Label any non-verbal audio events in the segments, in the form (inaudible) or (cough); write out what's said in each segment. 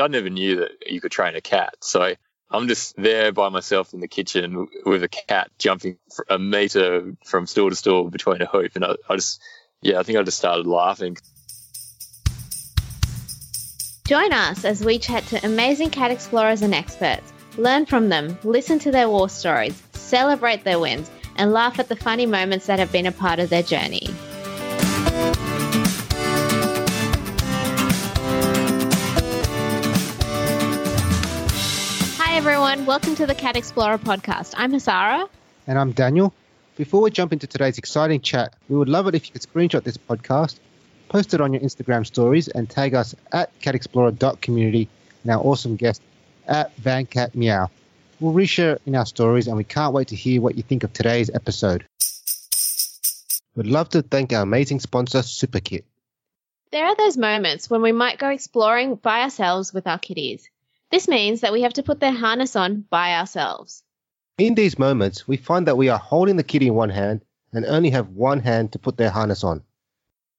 I never knew that you could train a cat. So I'm just there by myself in the kitchen with a cat jumping a meter from stool to stool between a hoop, and I, I just yeah, I think I just started laughing. Join us as we chat to amazing cat explorers and experts, learn from them, listen to their war stories, celebrate their wins, and laugh at the funny moments that have been a part of their journey. Welcome to the Cat Explorer podcast. I'm Hasara. And I'm Daniel. Before we jump into today's exciting chat, we would love it if you could screenshot this podcast post it on your Instagram stories, and tag us at catexplorer.community and our awesome guest at VanCatMeow. We'll reshare it in our stories, and we can't wait to hear what you think of today's episode. We'd love to thank our amazing sponsor, SuperKit. There are those moments when we might go exploring by ourselves with our kitties. This means that we have to put their harness on by ourselves. In these moments, we find that we are holding the kitty in one hand and only have one hand to put their harness on.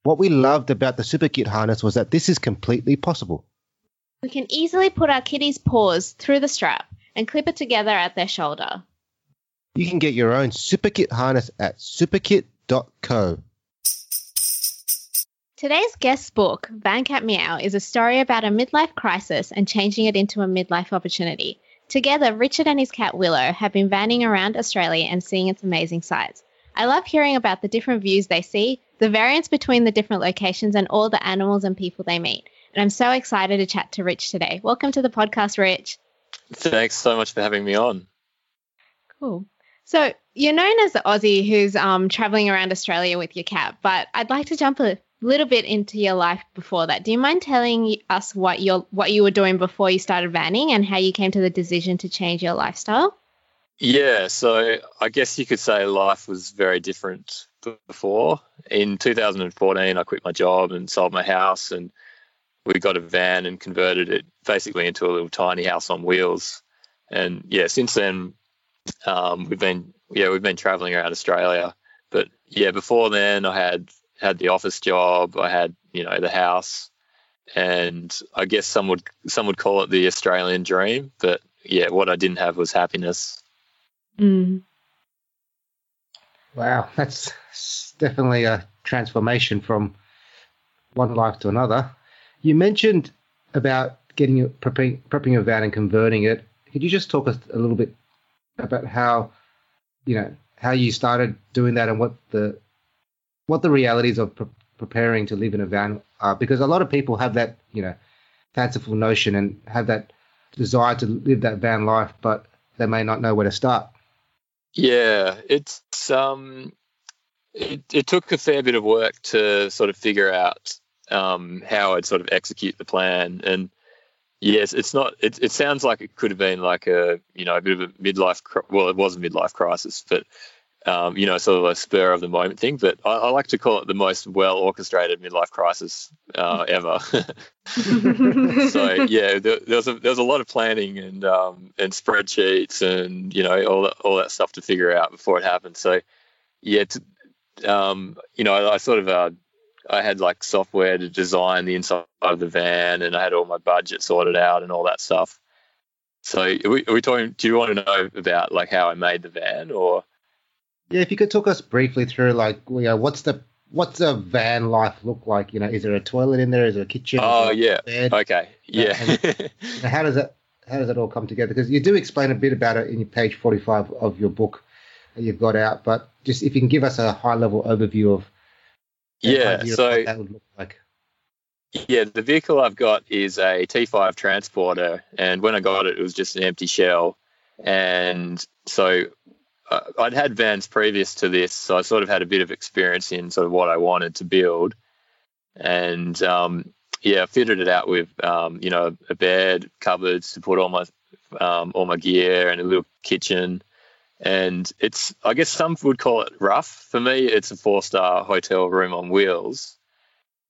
What we loved about the SuperKit harness was that this is completely possible. We can easily put our kitty's paws through the strap and clip it together at their shoulder. You can get your own SuperKit harness at superkit.co. Today's guest book, Van Cat Meow, is a story about a midlife crisis and changing it into a midlife opportunity. Together, Richard and his cat Willow have been vanning around Australia and seeing its amazing sights. I love hearing about the different views they see, the variance between the different locations, and all the animals and people they meet. And I'm so excited to chat to Rich today. Welcome to the podcast, Rich. Thanks so much for having me on. Cool. So you're known as the Aussie who's um, traveling around Australia with your cat, but I'd like to jump a little bit into your life before that. Do you mind telling us what you what you were doing before you started vanning and how you came to the decision to change your lifestyle? Yeah, so I guess you could say life was very different before. In 2014, I quit my job and sold my house, and we got a van and converted it basically into a little tiny house on wheels. And yeah, since then, um, we've been yeah we've been traveling around Australia. But yeah, before then, I had had the office job, I had you know the house, and I guess some would some would call it the Australian dream. But yeah, what I didn't have was happiness. Mm. Wow, that's definitely a transformation from one life to another. You mentioned about getting your, prepping, prepping your van and converting it. Could you just talk us a little bit about how, you know, how you started doing that and what the what the realities of pre- preparing to live in a van are? Because a lot of people have that, you know, fanciful notion and have that desire to live that van life, but they may not know where to start. Yeah, it's um, it, it took a fair bit of work to sort of figure out um, how I'd sort of execute the plan. And yes, it's not. It, it sounds like it could have been like a you know a bit of a midlife. Well, it was a midlife crisis, but um, you know, sort of a spur of the moment thing. But I, I like to call it the most well orchestrated midlife crisis uh, (laughs) ever. (laughs) so (laughs) yeah, there, there, was a there was a lot of planning and um, and spreadsheets and you know all that, all that stuff to figure out before it happened. So yeah, to, um, you know, I, I sort of uh, I had like software to design the inside of the van, and I had all my budget sorted out and all that stuff. So are we, are we talking? Do you want to know about like how I made the van, or? Yeah, if you could talk us briefly through like, you know, what's the what's a van life look like? You know, is there a toilet in there? Is there a kitchen? Oh yeah. Okay. Yeah. and, how does that how does that all come together? Because you do explain a bit about it in your page forty five of your book that you've got out, but just if you can give us a high level overview of yeah, so that would look like. Yeah, the vehicle I've got is a T5 transporter, and when I got it, it was just an empty shell. And so uh, I'd had vans previous to this, so I sort of had a bit of experience in sort of what I wanted to build, and um, yeah, I fitted it out with um, you know a bed, cupboards to put all my um, all my gear, and a little kitchen. And it's I guess some would call it rough. For me, it's a four star hotel room on wheels,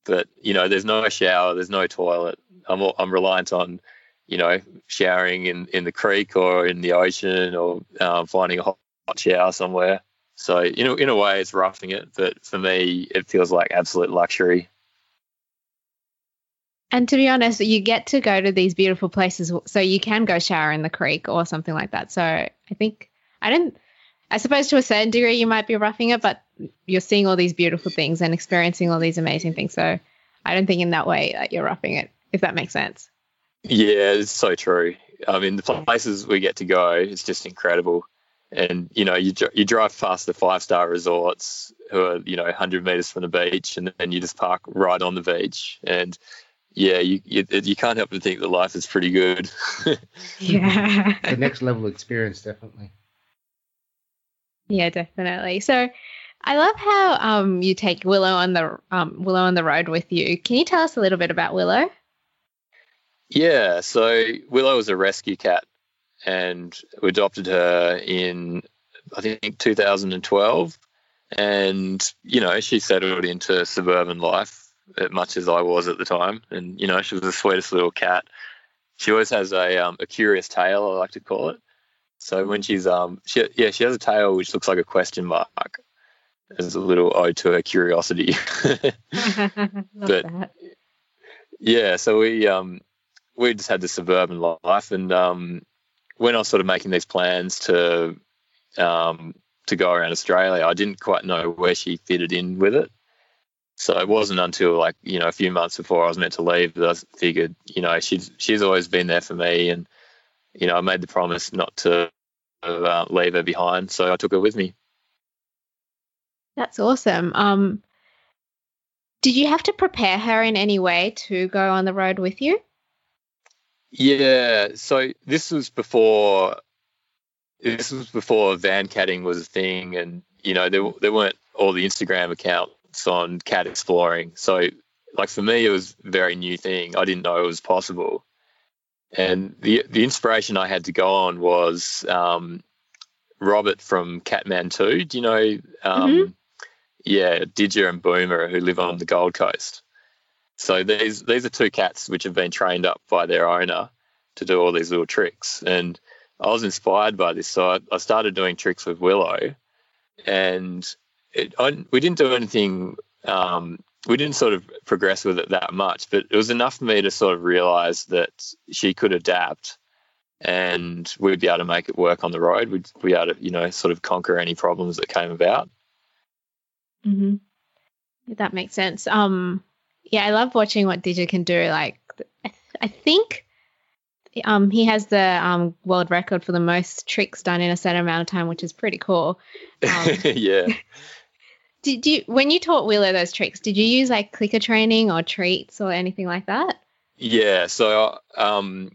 but you know there's no shower, there's no toilet. I'm I'm reliant on you know showering in in the creek or in the ocean or um, finding a hot hot shower somewhere. So in a, in a way, it's roughing it, but for me, it feels like absolute luxury. And to be honest, you get to go to these beautiful places, so you can go shower in the creek or something like that. So I think I don't. I suppose to a certain degree you might be roughing it, but you're seeing all these beautiful things and experiencing all these amazing things. So I don't think in that way that you're roughing it, if that makes sense. Yeah, it's so true. I mean, the places we get to go, it's just incredible. And you know, you you drive past the five star resorts who are you know 100 meters from the beach, and then you just park right on the beach, and yeah, you you, you can't help but think that life is pretty good. (laughs) yeah, the next level experience, definitely. Yeah, definitely. So, I love how um you take Willow on the um Willow on the road with you. Can you tell us a little bit about Willow? Yeah, so Willow was a rescue cat, and we adopted her in I think 2012, and you know she settled into suburban life much as I was at the time. And you know, she was the sweetest little cat. She always has a um, a curious tail, I like to call it. So when she's um, she yeah, she has a tail which looks like a question mark. As a little ode to her curiosity. (laughs) (laughs) but that. yeah, so we um, we just had the suburban life, and um, when I was sort of making these plans to um, to go around Australia, I didn't quite know where she fitted in with it. So it wasn't until like you know a few months before I was meant to leave that I figured you know she's she's always been there for me, and you know I made the promise not to uh, leave her behind, so I took her with me. That's awesome. Um, did you have to prepare her in any way to go on the road with you? Yeah, so this was before this was before van catting was a thing, and you know there there weren't all the Instagram accounts on cat exploring. So, like for me, it was a very new thing. I didn't know it was possible. And the the inspiration I had to go on was um, Robert from Catman Two. Do you know? Um, Mhm. Yeah, Didga and Boomer, who live on the Gold Coast. So these these are two cats which have been trained up by their owner to do all these little tricks. And I was inspired by this, so I, I started doing tricks with Willow, and it, I, we didn't do anything. Um, we didn't sort of progress with it that much, but it was enough for me to sort of realize that she could adapt, and we'd be able to make it work on the road. We'd be able to, you know, sort of conquer any problems that came about. Mm-hmm. That makes sense. Um, yeah, I love watching what Didga can do. Like, I, th- I think um he has the um world record for the most tricks done in a certain amount of time, which is pretty cool. Um, (laughs) yeah. Did you when you taught Willow those tricks? Did you use like clicker training or treats or anything like that? Yeah, so um,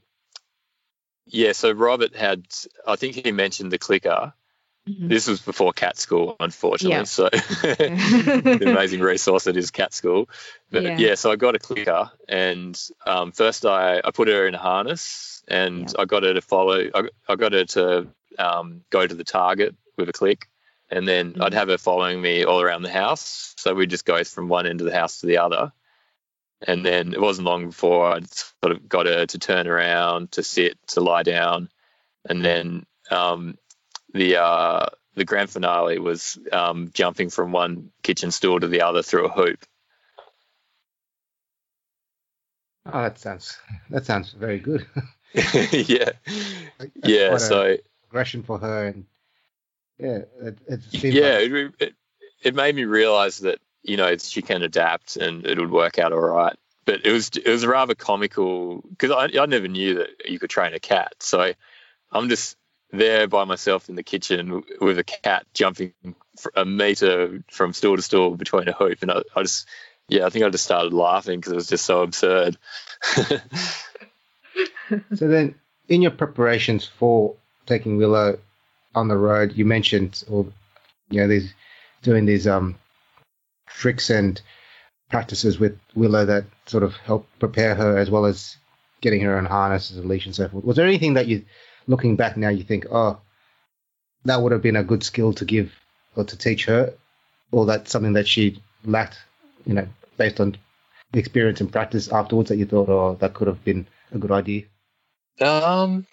yeah, so Robert had, I think he mentioned the clicker. Mhm. This was before Cat School, unfortunately. Yeah. So (laughs) (laughs) the amazing resource that is Cat School. But Yeah. yeah, so I got a clicker, and um, first I, I put her in a harness, and Yeah. I got her to follow. I, I got her to um, go to the target with a click, and then Mhm. I'd have her following me all around the house. So we'd just go from one end of the house to the other. And then it wasn't long before I sort of got her to turn around, to sit, to lie down, and then um, the uh, the grand finale was um, jumping from one kitchen stool to the other through a hoop. Oh, that sounds that sounds very good. (laughs) (laughs) yeah, That's yeah. So aggression for her, and yeah, it, it yeah, like- it, it, it made me realize that you know she can adapt and it would work out all right. But it was it was rather comical because I, I never knew that you could train a cat. So I'm just there by myself in the kitchen with a cat jumping a meter from stool to stool between a hoop, and I, I just yeah, I think I just started laughing because it was just so absurd. (laughs) So then, in your preparations for taking Willow on the road, you mentioned, or you know, these doing these um tricks and practices with Willow that sort of help prepare her, as well as getting her on harnesses, a leash, and so forth. Was there anything that you, looking back now, you think, oh, that would have been a good skill to give or to teach her, or that's something that she lacked, you know, based on experience and practice afterwards that you thought, oh, that could have been a good idea? Um,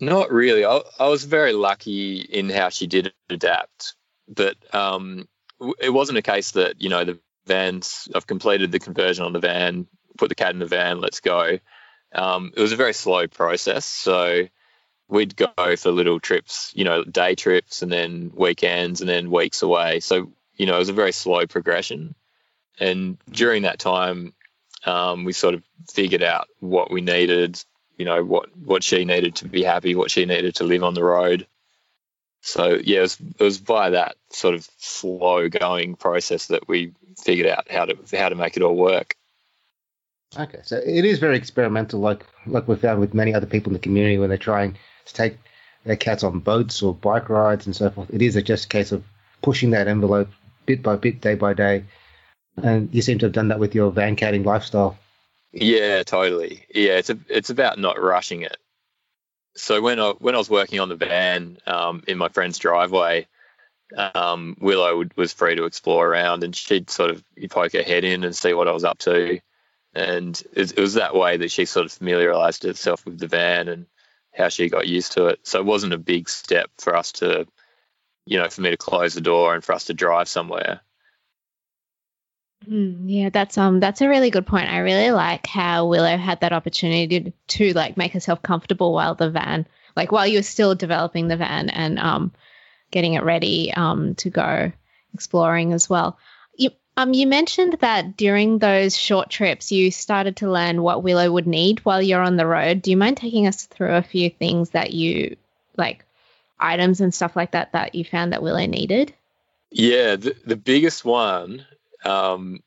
not really. I, I was very lucky in how she did adapt, but um, it wasn't a case that you know the vans. I've completed the conversion on the van put the cat in the van, let's go. Um, it was a very slow process, so we'd go for little trips, you know, day trips, and then weekends, and then weeks away. So you know, it was a very slow progression. And during that time, um, we sort of figured out what we needed, you know, what what she needed to be happy, what she needed to live on the road. So yeah, it was, it was by that sort of slow going process that we figured out how to how to make it all work. Okay, so it is very experimental, like like we found with many other people in the community when they're trying to take their cats on boats or bike rides and so forth. It is a just a case of pushing that envelope bit by bit, day by day, and you seem to have done that with your van catting lifestyle. Yeah, totally. Yeah, it's a, it's about not rushing it. So when I when I was working on the van um, in my friend's driveway, um, Willow would, was free to explore around, and she'd sort of poke her head in and see what I was up to, and it, it was that way that she sort of familiarised herself with the van and how she got used to it. So it wasn't a big step for us to, you know, for me to close the door and for us to drive somewhere. Mm, yeah, that's um that's a really good point. I really like how Willow had that opportunity to, to like make herself comfortable while the van, like while you're still developing the van and um getting it ready um to go exploring as well. Um you mentioned that during those short trips you started to learn what Willow would need while you're on the road. Do you mind taking us through a few things that you like items and stuff like that that you found that Willow needed? Yeah, the, the biggest one um,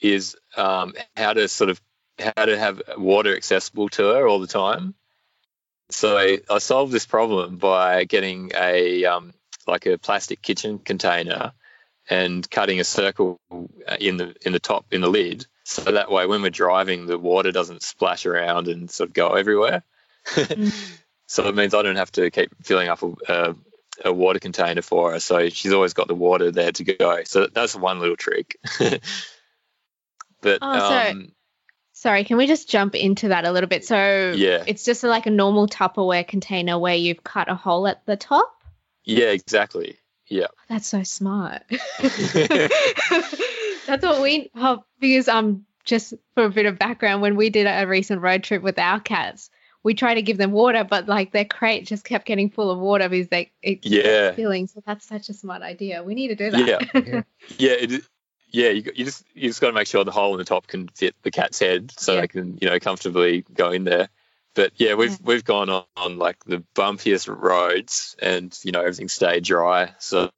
is um, how to sort of how to have water accessible to her all the time. So I solved this problem by getting a um, like a plastic kitchen container and cutting a circle in the in the top in the lid, so that way when we're driving, the water doesn't splash around and sort of go everywhere. mm. (laughs) so it means I don't have to keep filling up a, a a water container for her, so she's always got the water there to go. So that's one little trick. (laughs) but oh, so, um, sorry, can we just jump into that a little bit? So yeah, it's just like a normal Tupperware container where you've cut a hole at the top. Yeah, exactly. Yeah, that's so smart. (laughs) (laughs) that's what we oh, because um just for a bit of background when we did a recent road trip with our cats we try to give them water, but like their crate just kept getting full of water because they it yeah filling. So that's such a smart idea. We need to do that. Yeah, (laughs) yeah, it, yeah. You, you just you just got to make sure the hole in the top can fit the cat's head, so yeah. they can you know comfortably go in there. But yeah, we've yeah. we've gone on, on like the bumpiest roads, and you know everything stayed dry. So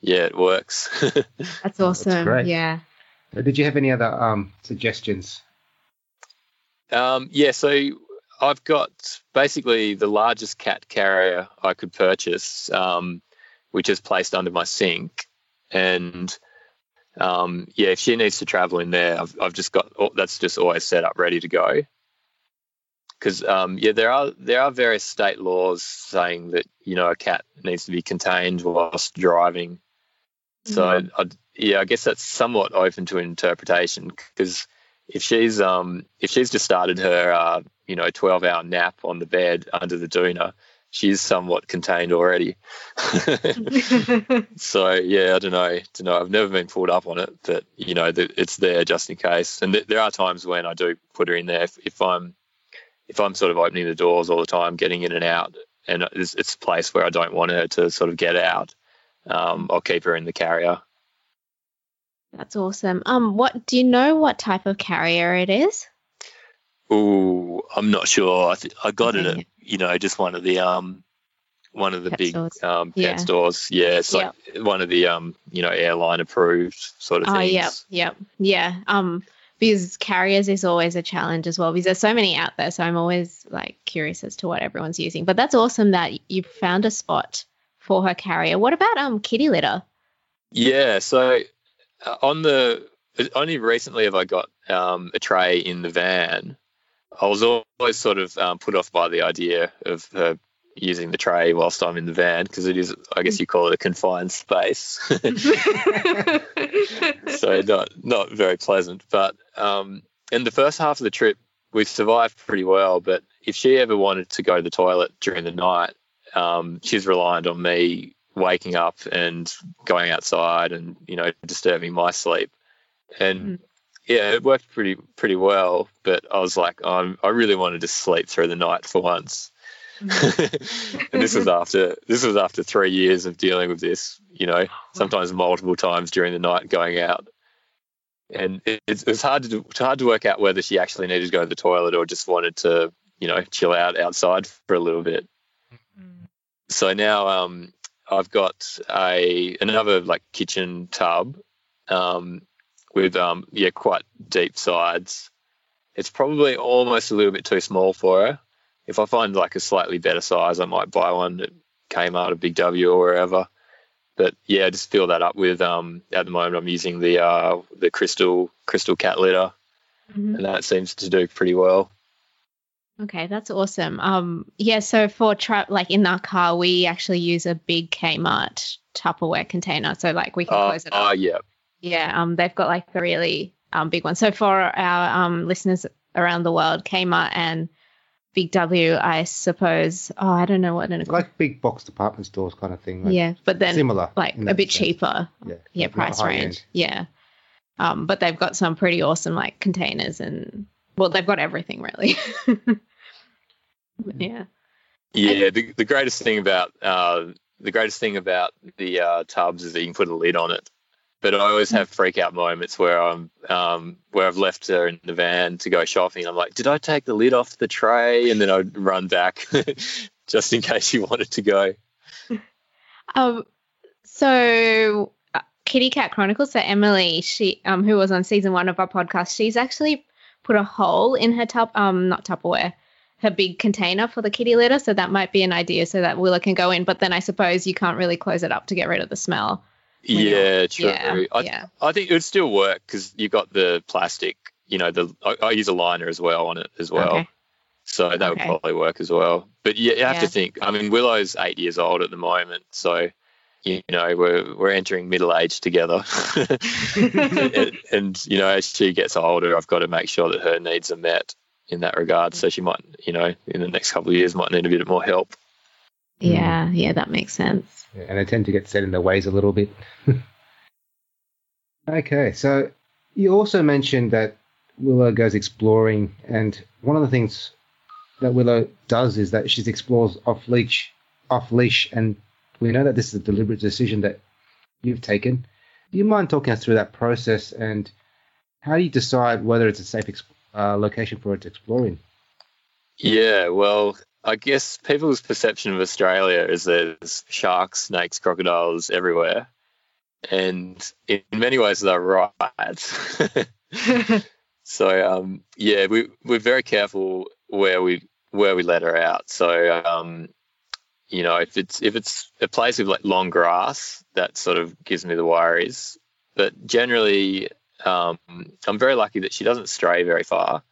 yeah, it works. (laughs) that's awesome. That's yeah. Did you have any other um, suggestions? Um, yeah, so I've got basically the largest cat carrier I could purchase, um, which is placed under my sink. And um, yeah, if she needs to travel in there, I've, I've just got oh, that's just always set up ready to go. Because um, yeah, there are there are various state laws saying that you know a cat needs to be contained whilst driving. So mm-hmm. I, I, yeah, I guess that's somewhat open to interpretation because if she's um if she's just started her uh, you know 12 hour nap on the bed under the doona she's somewhat contained already (laughs) so yeah i don't know don't know i've never been pulled up on it but you know it's there just in case and th- there are times when i do put her in there if, if, i'm if i'm sort of opening the doors all the time getting in and out and it's, it's a place where i don't want her to sort of get out um, i'll keep her in the carrier that's awesome. Um, what do you know? What type of carrier it is? Oh, I'm not sure. I th- I got okay. it at you know just one of the um one of the pet big stores. um pet yeah. stores. Yeah, it's like yep. one of the um you know airline approved sort of things. Oh yeah, yeah, yeah. Um, because carriers is always a challenge as well because there's so many out there. So I'm always like curious as to what everyone's using. But that's awesome that you found a spot for her carrier. What about um kitty litter? Yeah, so uh, on the only recently have I got um, a tray in the van. I was always sort of um, put off by the idea of her using the tray whilst I'm in the van because it is, I guess you call it a confined space. (laughs) so not not very pleasant. But um, in the first half of the trip, we survived pretty well. But if she ever wanted to go to the toilet during the night, um, she's reliant on me waking up and going outside and you know disturbing my sleep and mm. yeah, it worked pretty pretty well. But I was like, um, I really wanted to sleep through the night for once. (laughs) and this was (laughs) after this was after three years of dealing with this. You know, sometimes multiple times during the night going out, and it, it's, it's hard to hard to work out whether she actually needed to go to the toilet or just wanted to you know chill out outside for a little bit. So now um, I've got a another like kitchen tub um, with um, yeah quite deep sides. It's probably almost a little bit too small for her. If I find like a slightly better size, I might buy one at Kmart or Big W or wherever. But yeah, just fill that up with um, at the moment I'm using the uh, the crystal crystal cat litter, Mhm. and that seems to do pretty well. Okay, that's awesome. Um, yeah, so for tra- like in our car, we actually use a big Kmart Tupperware container, so like we can Oh, close it oh, up. yeah, Yeah, um, they've got like a really um big one. So for our um listeners around the world, Kmart and Big W, I suppose. Oh, I don't know what an Like big box department stores kind of thing. Like yeah, but then similar. like a bit sense. cheaper. Yeah, Yeah, not price range. end. Yeah. Um, but they've got some pretty awesome like containers and well, they've got everything really. (laughs) yeah. Yeah, the, the greatest thing about uh, the greatest thing about the uh, tubs is that you can put a lid on it. But I always have freak out moments where I'm um, where I've left her in the van to go shopping. I'm like, did I take the lid off the tray? And then I'd run back (laughs) just in case she wanted to go. (laughs) Um, so uh, Kitty Cat Chronicles. So Emily, she um, who was on season one of our podcast, she's actually put a hole in her tub, um, not Tupperware, her big container for the kitty litter. So that might be an idea so that Willow can go in. But then I suppose you can't really close it up to get rid of the smell. Yeah, true. Yeah, I, yeah. I think it would still work because you've got the plastic. You know, the I, I use a liner as well on it as well. Okay. So that would probably work as well. But yeah, you have Yeah. to think. I mean, Willow's eight years old at the moment, so you know we're we're entering middle age together. (laughs) and, and you know, as she gets older, I've got to make sure that her needs are met in that regard. So she might, you know, in the next couple of years, might need a bit more help. Yeah, yeah, that makes sense. Yeah, and they tend to get set in their ways a little bit. (laughs) okay, so you also mentioned that Willow goes exploring, and one of the things that Willow does is that she explores off leash, off leash, and we know that this is a deliberate decision that you've taken. Do you mind talking us through that process and how do you decide whether it's a safe uh, location for her to explore in? Yeah, well, I guess people's perception of Australia is there's sharks, snakes, crocodiles everywhere. And in many ways, they're right. (laughs) so, um, yeah, we, we're very careful where we where we let her out. So, um, you know, if it's if it's a place with like long grass, that sort of gives me the worries. But generally, um, I'm very lucky that she doesn't stray very far.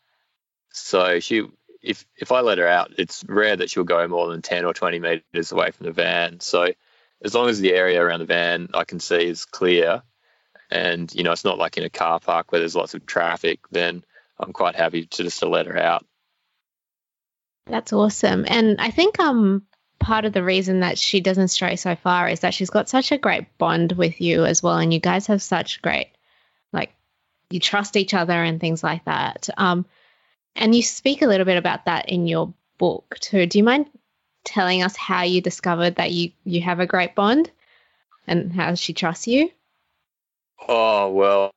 So she if if I let her out, it's rare that she'll go more than ten or twenty meters away from the van. So as long as the area around the van I can see is clear, and you know it's not like in a car park where there's lots of traffic, then I'm quite happy to just to let her out. That's awesome. And I think um part of the reason that she doesn't stray so far is that she's got such a great bond with you as well and you guys have such great like you trust each other and things like that. Um and you speak a little bit about that in your book too. Do you mind telling us how you discovered that you you have a great bond and how she trusts you? Oh well,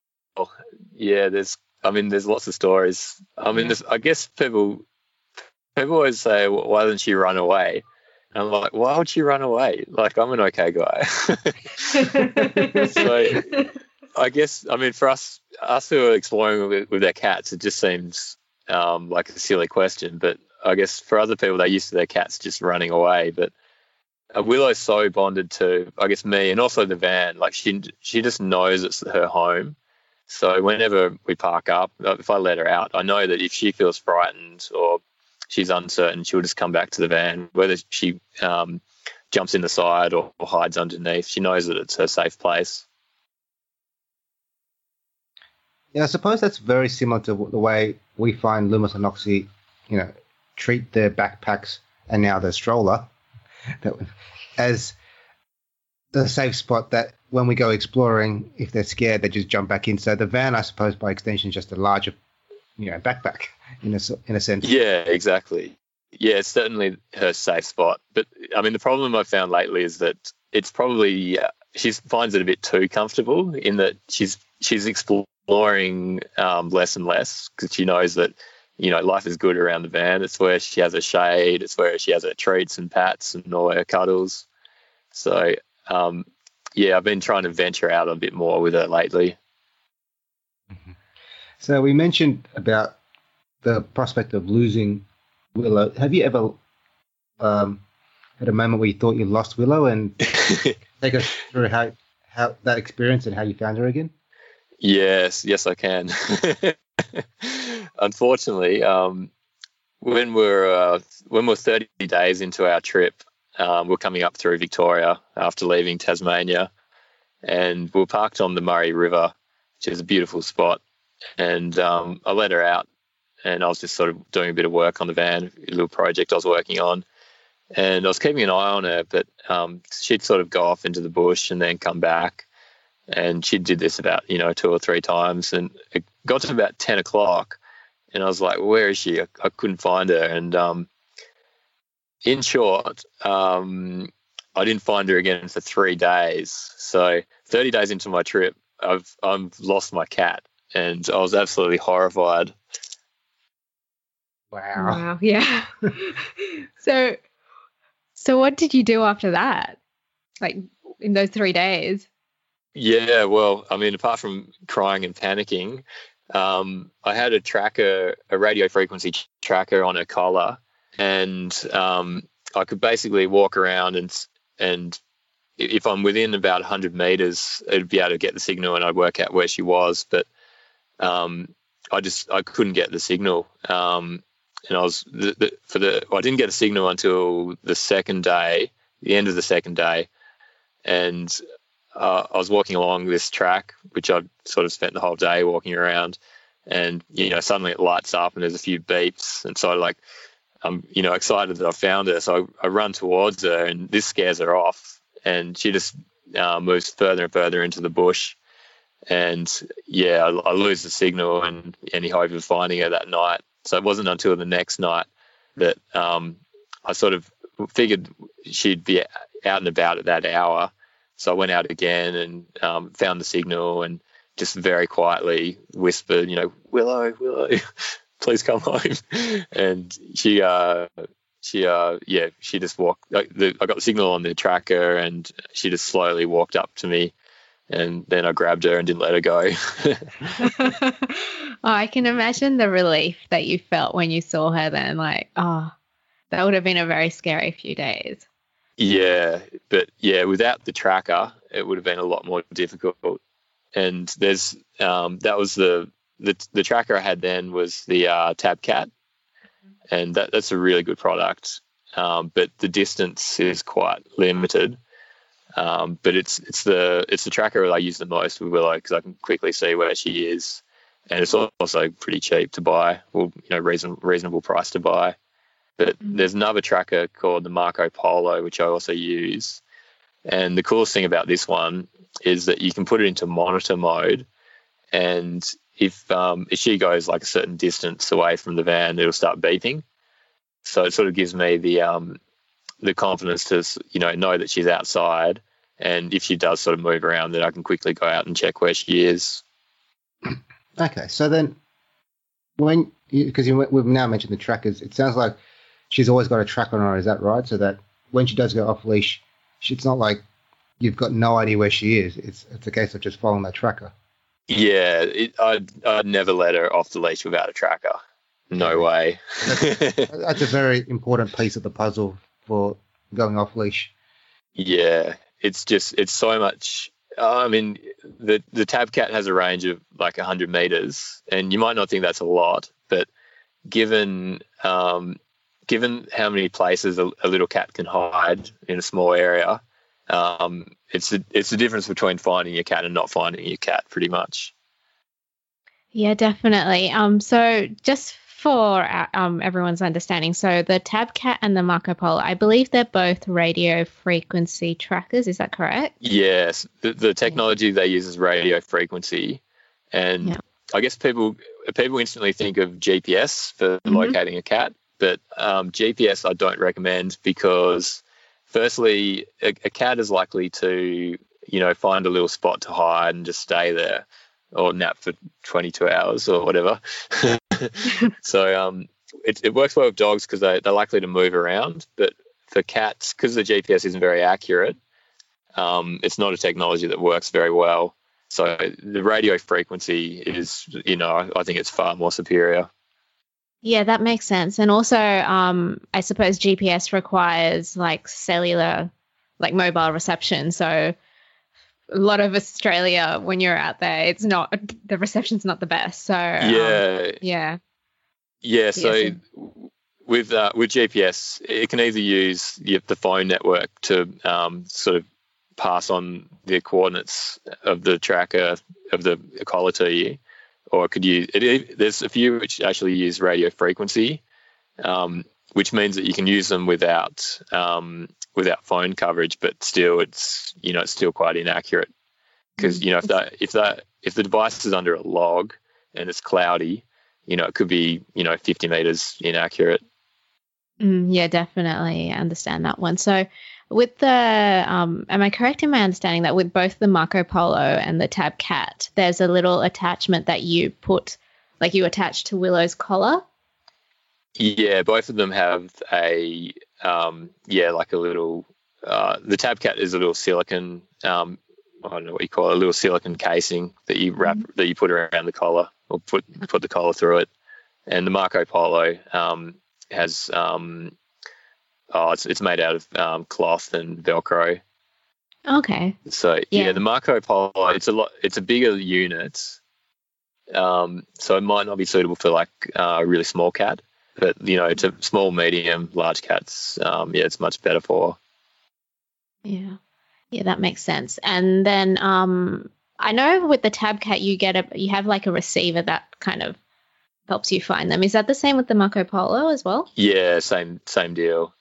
yeah. There's, I mean, there's lots of stories. I mean, Yeah. I guess people people always say, well, "Why doesn't she run away?" And I'm like, "Why would she run away? Like, I'm an okay guy." (laughs) so (laughs) I guess, I mean, for us us who are exploring with, with their cats, it just seems um, like a silly question. But I guess for other people, they're used to their cats just running away. But Willow's so bonded to, I guess, me and also the van. Like she she just knows it's her home. So whenever we park up, uh, if I let her out, I know that if she feels frightened or she's uncertain, she'll just come back to the van. Whether she um, jumps in the side or, or hides underneath, she knows that it's her safe place. Yeah, I suppose that's very similar to the way we find Loomis and Oxy, you know, treat their backpacks and now their stroller as the safe spot that when we go exploring, if they're scared, they just jump back in. So the van, I suppose, by extension, is just a larger, you know, backpack in a in a sense. Yeah, exactly. Yeah, it's certainly her safe spot. But I mean, the problem I've found lately is that it's probably uh, she finds it a bit too comfortable in that she's she's exploring um, less and less because she knows that you know life is good around the van. It's where she has a shade. It's where she has her treats and pats and all her cuddles. So um, yeah, I've been trying to venture out a bit more with her lately. Mm-hmm. So we mentioned about the prospect of losing Willow. Have you ever um, had a moment where you thought you lost Willow, and (laughs) take us through how how that experience and how you found her again? Yes, yes, I can. (laughs) Unfortunately, um, when we're uh, when we're 30 days into our trip, um, we're coming up through Victoria after leaving Tasmania, and we are parked on the Murray River, which is a beautiful spot. And um, I let her out, and I was just sort of doing a bit of work on the van, a little project I was working on. And I was keeping an eye on her, but um, she'd sort of go off into the bush and then come back. And she did this about, you know, two or three times. And it got to about 10 o'clock, and I was like, where is she? I, I couldn't find her. And um, in short, um, I didn't find her again for three days. So 30 days into my trip, I've I've lost my cat, and I was absolutely horrified. Wow. Wow. Yeah. (laughs) so, so what did you do after that? Like in those three days? Yeah. Well, I mean, apart from crying and panicking, um, I had a tracker, a radio frequency tracker on her collar, and um, I could basically walk around and and if I'm within about 100 meters, it'd be able to get the signal and I'd work out where she was. But um, I just I couldn't get the signal, um, and I was the, the, for the I didn't get a signal until the second day, the end of the second day, and uh, I was walking along this track, which I'd sort of spent the whole day walking around, and you know suddenly it lights up and there's a few beeps, and so I like I'm you know excited that I found her, so I, I run towards her, and this scares her off, and she just uh, moves further and further into the bush, and yeah, I, I lose the signal and any hope of finding her that night. So it wasn't until the next night that um, I sort of figured she'd be out and about at that hour. So I went out again and um, found the signal and just very quietly whispered, you know, Willow, Willow, (laughs) please come home. (laughs) And she, uh, she, uh, yeah, she just walked. Like the, I got the signal on the tracker, and she just slowly walked up to me, and then I grabbed her and didn't let her go. (laughs) oh, I can imagine the relief that you felt when you saw her. Then, like, oh, that would have been a very scary few days. Yeah, but yeah, without the tracker, it would have been a lot more difficult. And there's um, that was the the the tracker I had then was the uh, Tabcat, and that, that's a really good product. Um, but the distance is quite limited. Um, but it's it's the it's the tracker that I use the most with Willow because I can quickly see where she is, and it's also pretty cheap to buy, or you know reason, reasonable price to buy. But mm-hmm. there's another tracker called the Marco Polo which I also use, and the coolest thing about this one is that you can put it into monitor mode, and if um, if she goes like a certain distance away from the van, it'll start beeping. So it sort of gives me the um, the confidence to you know know that she's outside, and if she does sort of move around, then I can quickly go out and check where she is. Okay, so then when because we've now mentioned the trackers, it sounds like she's always got a track on her. Is that right? So that when she does go off leash, it's not like you've got no idea where she is. It's it's a case of just following that tracker. Yeah, it, I'd, I'd never let her off the leash without a tracker. No way. that's, (laughs) that's a very important piece of the puzzle for going off leash. Yeah, it's just it's so much. I mean, the the tab cat has a range of like 100 meters, and you might not think that's a lot, but given um, given how many places a, a, little cat can hide in a small area, um, it's the, it's the difference between finding your cat and not finding your cat, pretty much. Yeah, definitely. Um, so just for uh, um, everyone's understanding, so the Tabcat and the Marco Polo, I believe they're both radio frequency trackers. Is that correct? Yes, the, the technology they use is radio frequency, and Yeah. I guess people people instantly think of GPS for Mhm. locating a cat, but um, GPS I don't recommend because, firstly, a, a cat is likely to you know find a little spot to hide and just stay there, or nap for 22 hours or whatever. (laughs) so um, it, it works well with dogs because they, they're likely to move around, but for cats, because the GPS isn't very accurate, um, it's not a technology that works very well. So the radio frequency is, you know, I, I think it's far more superior. Yeah, that makes sense. And also, um, I suppose GPS requires like cellular, like mobile reception. So a lot of Australia, when you're out there, it's not (laughs) the reception's not the best. So um, yeah, yeah, yeah. So Yes. with uh, with GPS, it can either use the, the phone network to um, sort of pass on the coordinates of the tracker of the collar to you, or could use it. There's a few which actually use radio frequency, um, which means that you can use them without um, without phone coverage, but still it's you know it's still quite inaccurate because you know if that if that if the device is under a log and it's cloudy, you know it could be you know 50 meters inaccurate. Mm, yeah, definitely. I understand that one. So, with the, um, am I correct in my understanding that with both the Marco Polo and the Tab Cat, there's a little attachment that you put, like you attach to Willow's collar? Yeah, both of them have a um, yeah, like a little. Uh, the Tabcat is a little silicon. Um, I don't know what you call it, a little silicon casing that you wrap that you put around the collar or put put the collar through it. And the Marco Polo um, has um, oh, it's it's made out of um, cloth and Velcro. Okay. So yeah. Yeah. the Marco Polo it's a lot it's a bigger unit. Um, so it might not be suitable for like uh, a really small cat, but you know, to small, medium, large cats, um, yeah, it's much better for. Yeah. Yeah, that makes sense. And then um I know with the tab cat you get a you have like a receiver that kind of helps you find them. Is that the same with the Marco Polo as well? Yeah, same same deal.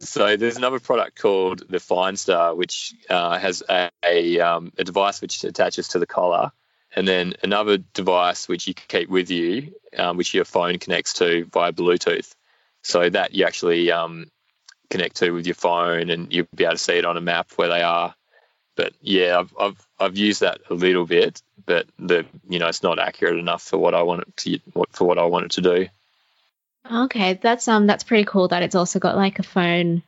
So there's another product called the Findster, which uh, has a a, um, a device which attaches to the collar, and then another device which you keep with you, um, which your phone connects to via Bluetooth. So that you actually um, connect to with your phone, and you'll be able to see it on a map where they are. But yeah, I've I've, I've used that a little bit, but the you know it's not accurate enough for what I want it to for what I want it to do. Okay, that's um that's pretty cool that it's also got like a phone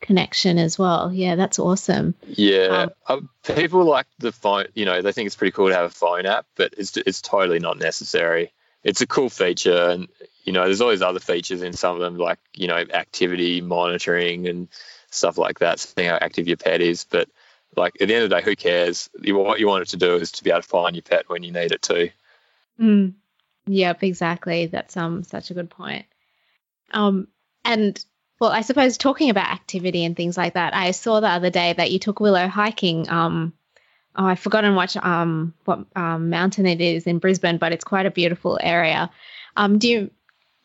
connection as well. Yeah, that's awesome. Yeah, uh, people like the phone. You know, they think it's pretty cool to have a phone app, but it's it's totally not necessary. It's a cool feature, and you know, there's always other features in some of them, like you know, activity monitoring and stuff like that, seeing how active your pet is. But like at the end of the day, who cares? You, what you want it to do is to be able to find your pet when you need it to. Mm. Yep, exactly. That's um such a good point. Um and well, I suppose talking about activity and things like that, I saw the other day that you took Willow hiking. Um, oh, I've forgotten what um what um, mountain it is in Brisbane, but it's quite a beautiful area. Um, do you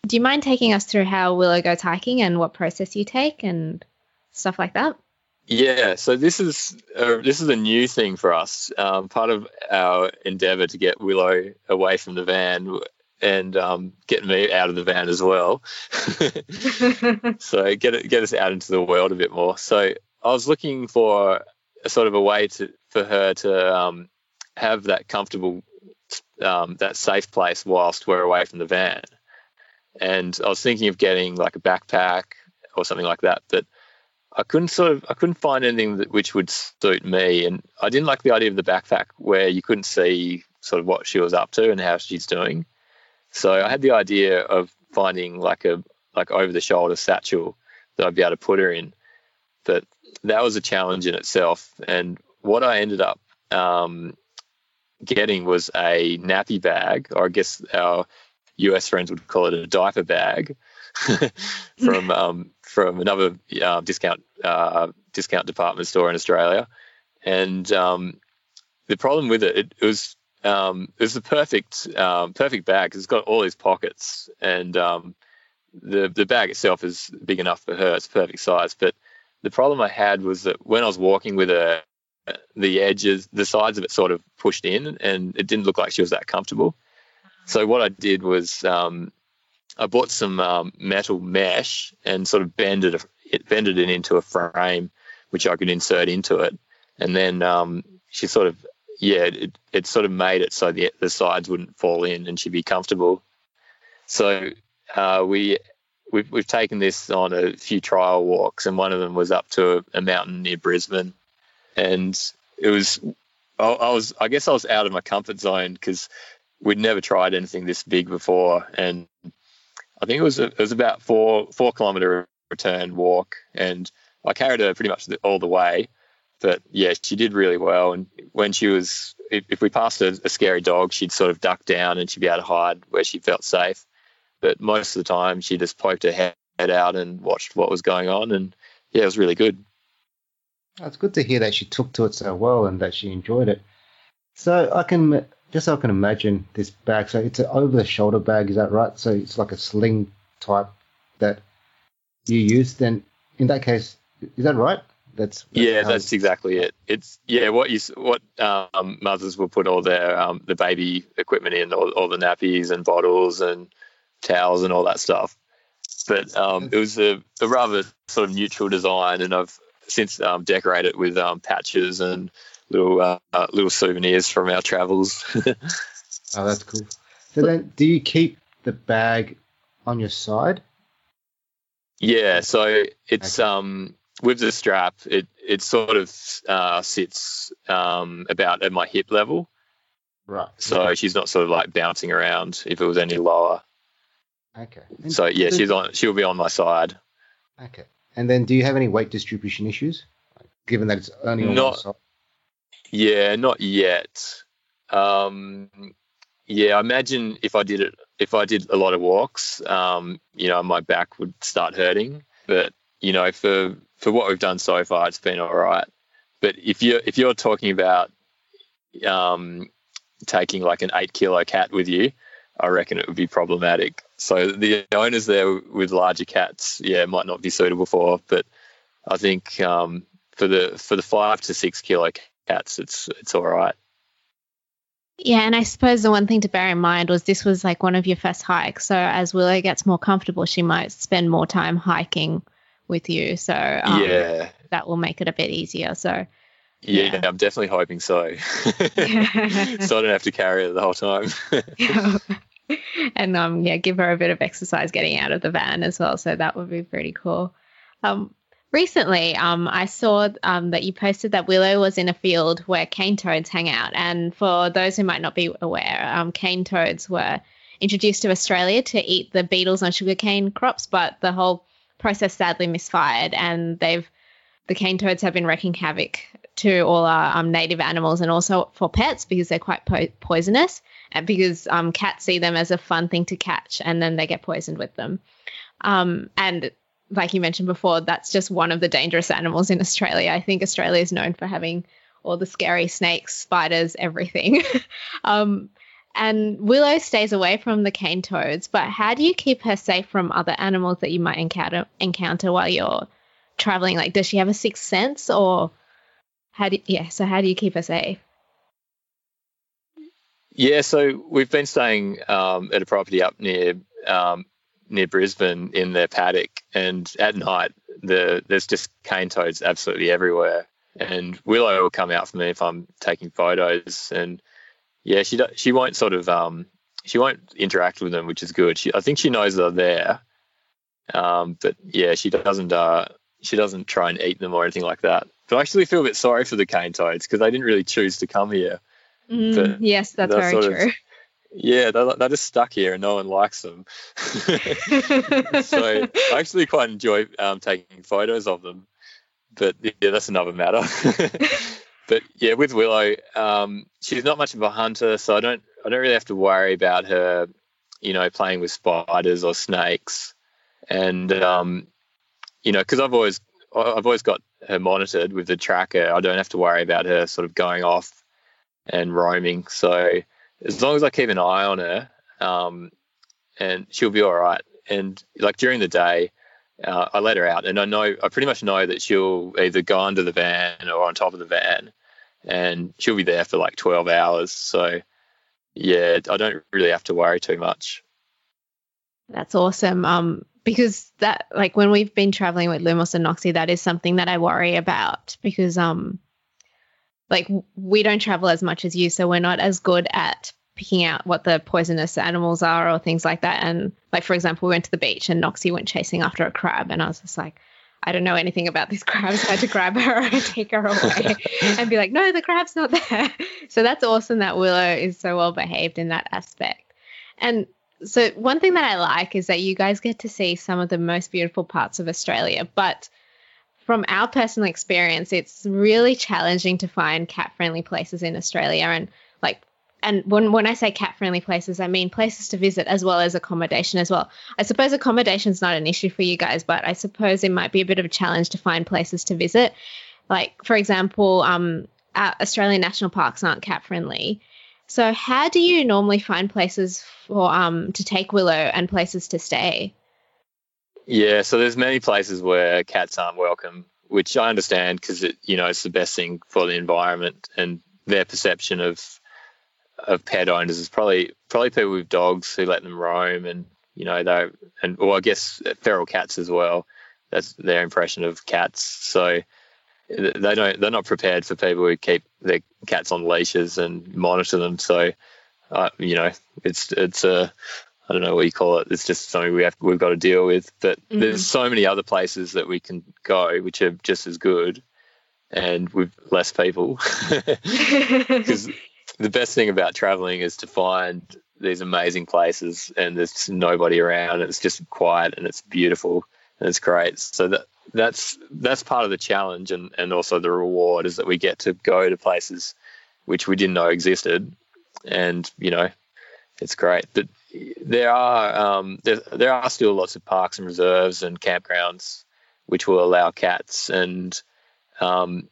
do you mind taking us through how Willow goes hiking and what process you take and stuff like that? Yeah, so this is uh, this is a new thing for us. Um, part of our endeavour to get Willow away from the van and um, get me out of the van as well. (laughs) so get it, get us out into the world a bit more. So I was looking for a sort of a way to for her to um, have that comfortable, um, that safe place whilst we're away from the van. And I was thinking of getting like a backpack or something like that, but I couldn't sort of I couldn't find anything that which would suit me, and I didn't like the idea of the backpack where you couldn't see sort of what she was up to and how she's doing. So I had the idea of finding like a like over the shoulder satchel that I'd be able to put her in, but that was a challenge in itself. And what I ended up um, getting was a nappy bag, or I guess our US friends would call it a diaper bag, (laughs) from um, from another uh, discount uh, discount department store in Australia. And um, the problem with it, it, was um, it was the perfect um, perfect bag because it's got all these pockets and um, the the bag itself is big enough for her. It's perfect size. But the problem I had was that when I was walking with her, the edges, the sides of it sort of pushed in, and it didn't look like she was that comfortable. So what I did was um, I bought some um, metal mesh and sort of bended it, bended it into a frame, which I could insert into it, and then um, she sort of yeah, it, it sort of made it so the the sides wouldn't fall in and she'd be comfortable. So uh, we we've, we've taken this on a few trial walks, and one of them was up to a, a mountain near Brisbane, and it was I, I, was I guess I was out of my comfort zone because we'd never tried anything this big before, and I think it was a, it was about four four kilometer return walk, and I carried her pretty much all the way. But yeah, she did really well, and when she was if, if we passed a, a scary dog, she'd sort of duck down and she'd be able to hide where she felt safe but most of the time she just poked her head out and watched what was going on, and yeah, it was really good. It's good to hear that she took to it so well and that she enjoyed it. So I can so I can imagine this bag. So it's an over the shoulder bag, is that right? So it's like a sling type that you use. Then in that case, is that right? That's, that's yeah, that's exactly it. It's yeah, what you what um, mothers will put all their um, the baby equipment in, all, all the nappies and bottles and towels and all that stuff. But um, it was a, a, rather sort of neutral design, and I've since um, decorated it with um, patches and little uh, uh, little souvenirs from our travels. (laughs) oh, that's cool. So then, do you keep the bag on your side? Yeah, so it's okay. um with the strap, it it sort of uh, sits um, about at my hip level. Right. So okay. she's not sort of like bouncing around if it was any lower. Okay. And so yeah, she's on. She'll be on my side. Okay. And then, do you have any weight distribution issues, given that it's only on not, side? Yeah, not yet. Um, yeah, I imagine if I did it, if I did a lot of walks, um, you know, my back would start hurting. But you know, for for what we've done so far, it's been all right. But if you're if you're talking about um, taking like an eight kilo cat with you, I reckon it would be problematic. So the owners there with larger cats, yeah, might not be suitable for. But I think um, for the for the five to six kilo cats, it's it's all right. Yeah, and I suppose the one thing to bear in mind was this was like one of your first hikes. So as Willow gets more comfortable, she might spend more time hiking with you. So um, yeah, that will make it a bit easier. So yeah, yeah. I'm definitely hoping so. (laughs) so I don't have to carry it the whole time. yeah. (laughs) and um, yeah, give her a bit of exercise getting out of the van as well. So that would be pretty cool. Um, recently, um, I saw um, that you posted that Willow was in a field where cane toads hang out. And for those who might not be aware, um, cane toads were introduced to Australia to eat the beetles on sugarcane crops, but the whole process sadly misfired, and they've the cane toads have been wreaking havoc to all our um, native animals and also for pets because they're quite po- poisonous and because um, cats see them as a fun thing to catch and then they get poisoned with them. Um, and like you mentioned before, that's just one of the dangerous animals in Australia. I think Australia is known for having all the scary snakes, spiders, everything. (laughs) um, and Willow stays away from the cane toads, but how do you keep her safe from other animals that you might encounter encounter while you're traveling? Like, does she have a sixth sense, or how do yeah? So how do you keep her safe? Yeah, so we've been staying um, at a property up near um, near Brisbane in their paddock, and at night the there's just cane toads absolutely everywhere. And Willow will come out for me if I'm taking photos, and yeah, she she won't sort of um, she won't interact with them, which is good. She, I think she knows they're there, um, but yeah, she doesn't uh, she doesn't try and eat them or anything like that. But I actually feel a bit sorry for the cane toads because they didn't really choose to come here. Mm, yes, that's very true. Of, yeah, they're, they're just stuck here and no one likes them. (laughs) so I actually quite enjoy um, taking photos of them. But yeah, that's another matter. (laughs) but yeah, with Willow, um, she's not much of a hunter, so I don't I don't really have to worry about her, you know, playing with spiders or snakes. And um, you know, because I've always I've always got her monitored with the tracker. I don't have to worry about her sort of going off and roaming. So as long as I keep an eye on her, um, and she'll be all right. And like during the day, uh, I let her out, and I know I pretty much know that she'll either go under the van or on top of the van, and she'll be there for like 12 hours. So yeah, I don't really have to worry too much. That's awesome. Um, because that like when we've been traveling with Lumos and Noxie, that is something that I worry about because um, like we don't travel as much as you, so we're not as good at picking out what the poisonous animals are or things like that. And like for example, we went to the beach and Noxie went chasing after a crab, and I was just like, I don't know anything about these crabs. I had to grab her and (laughs) take her away (laughs) and be like, no, the crab's not there. (laughs) So that's awesome that Willow is so well behaved in that aspect. And so one thing that I like is that you guys get to see some of the most beautiful parts of Australia, but from our personal experience, it's really challenging to find cat friendly places in Australia. And like, and when, when I say cat friendly places, I mean places to visit as well as accommodation as well. I suppose accommodation is not an issue for you guys, but I suppose it might be a bit of a challenge to find places to visit. Like, for example, um, Australian national parks aren't cat friendly. So, how do you normally find places for um to take Willow and places to stay? Yeah, so there's many places where cats aren't welcome, which I understand because it you know it's the best thing for the environment and their perception of of pet owners is probably probably people with dogs who let them roam and you know they and well I guess feral cats as well. That's their impression of cats. So they don't they're not prepared for people who keep their cats on leashes and monitor them so uh, you know it's it's a I don't know what you call it. It's just something we have we've got to deal with. But mm-hmm. there's so many other places that we can go which are just as good, and with less people. (laughs) (laughs) Because the best thing about traveling is to find these amazing places, and there's nobody around. It's just quiet and it's beautiful and it's great. So that that's that's part of the challenge and, and also the reward is that we get to go to places which we didn't know existed and you know it's great but there are um, there, there are still lots of parks and reserves and campgrounds which will allow cats and um,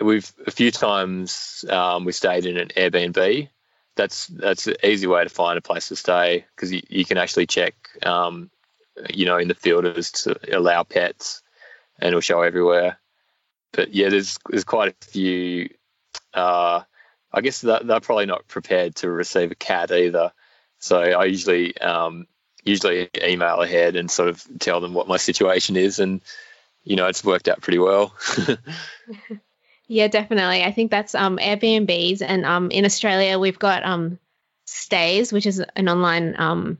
we've a few times um, we stayed in an Airbnb that's that's an easy way to find a place to stay because you, you can actually check um, you know in the filters to allow pets and it'll show everywhere. But yeah, there's there's quite a few. Uh, I guess they're, they're probably not prepared to receive a cat either. So I usually um, usually email ahead and sort of tell them what my situation is, and you know it's worked out pretty well. (laughs) yeah, definitely. I think that's um, Airbnbs, and um, in Australia we've got um, Stayz, which is an online um,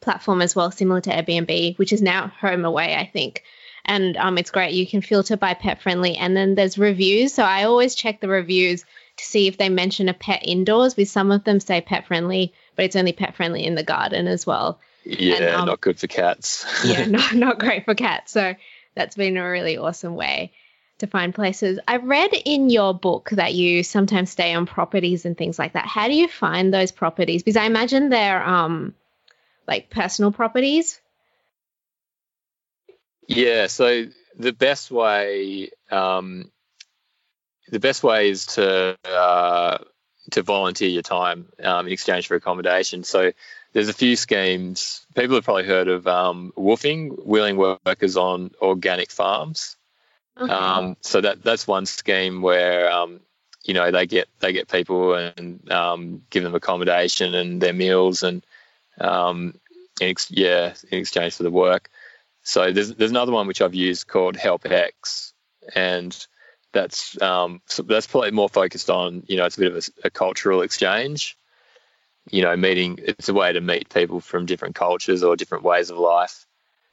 platform as well, similar to Airbnb, which is now Home Away, I think and um, it's great. You can filter by pet friendly, and then there's reviews. So I always check the reviews to see if they mention a pet indoors. With some of them say pet friendly, but it's only pet friendly in the garden as well. Yeah, and, um, not good for cats. (laughs) yeah, not not great for cats. So that's been a really awesome way to find places. I read in your book that you sometimes stay on properties and things like that. How do you find those properties? Because I imagine they're um like personal properties. Yeah, so the best way um, the best way is to uh, to volunteer your time um, in exchange for accommodation. So there's a few schemes. People have probably heard of um, WWOOFing, willing workers on organic farms. Okay. Um, so that that's one scheme where um, you know they get they get people and um, give them accommodation and their meals and um, in ex- yeah in exchange for the work. So there's there's another one which I've used called HelpX, and that's um, so that's probably more focused on you know it's a bit of a, a, cultural exchange. You know, meeting it's a way to meet people from different cultures or different ways of life,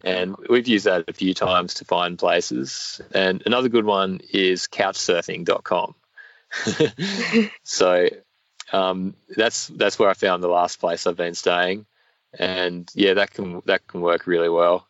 and we've used that a few times to find places. And another good one is Couchsurfing.com. (laughs) so um, that's that's where I found the last place I've been staying, and yeah, that can that can work really well.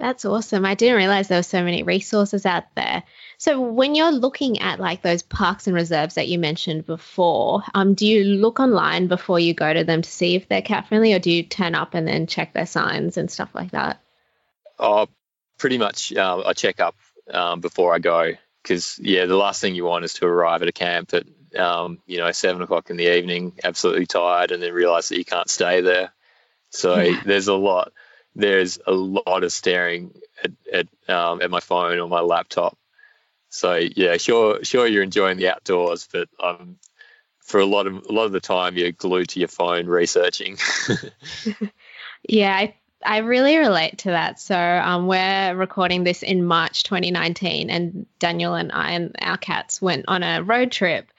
That's awesome. I didn't realize there were so many resources out there. So when you're looking at like those parks and reserves that you mentioned before, um, do you look online before you go to them to see if they're cat friendly, or do you turn up and then check their signs and stuff like that? Oh, pretty much. Uh, I check up um, before I go because yeah, the last thing you want is to arrive at a camp at um, you know, seven o'clock in the evening, absolutely tired, and then realize that you can't stay there. So Yeah. there's a lot. There's a lot of staring at at, um, at my phone or my laptop. So yeah, sure, sure, you're enjoying the outdoors, but um, for a lot of a lot of the time, you're glued to your phone researching. (laughs) Yeah, I, I really relate to that. So um, we're recording this in March 2019, and Daniel and I and our cats went on a road trip,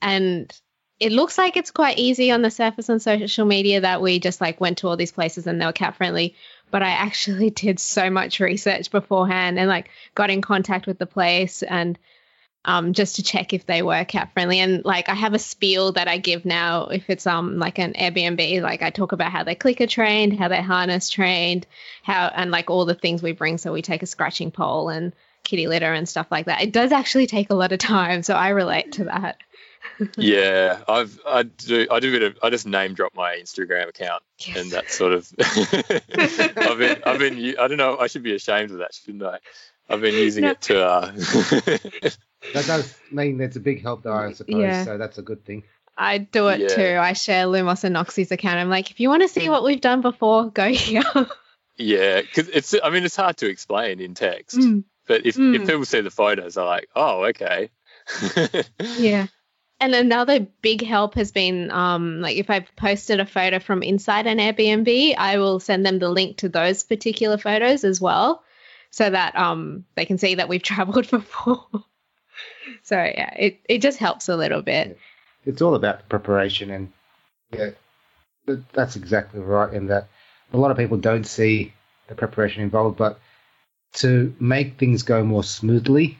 and it looks like it's quite easy on the surface on social media that we just like went to all these places and they were cat friendly. But I actually (laughs) did so much research beforehand and like got in contact with the place and um, just to check if they were cat friendly. And like I have a spiel that I give now if it's um like an Airbnb, like I talk about how they're clicker trained, how they're harness trained, how and like all the things we bring. So we take a scratching pole and kitty litter and stuff like that. It does actually take a lot of time, so I relate to that. Yeah, I've I do I do a bit of I just name drop my Instagram account Yes. and that sort of (laughs) I've been I've been u- I don't know I should be ashamed of that shouldn't I I've been using No. it to uh (laughs) That does mean it's a big help, though, I suppose. Yeah. So that's a good thing. I do it Yeah. too. I share Lumos and Noxie's account. I'm like, if you want to see what we've done before, go (laughs) here. yeah because it's I mean it's hard to explain in text Mm, but if Mm. if people see the photos they're like oh okay yeah. And another big help has been um, like if I've posted a photo from inside an Airbnb, I will send them the link to those particular photos as well, so that um, they can see that we've (laughs) traveled before. so yeah, it, it just helps a little bit. It's all about preparation, and yeah, that's exactly right. In that a lot of people don't see the preparation involved, but to make things go more smoothly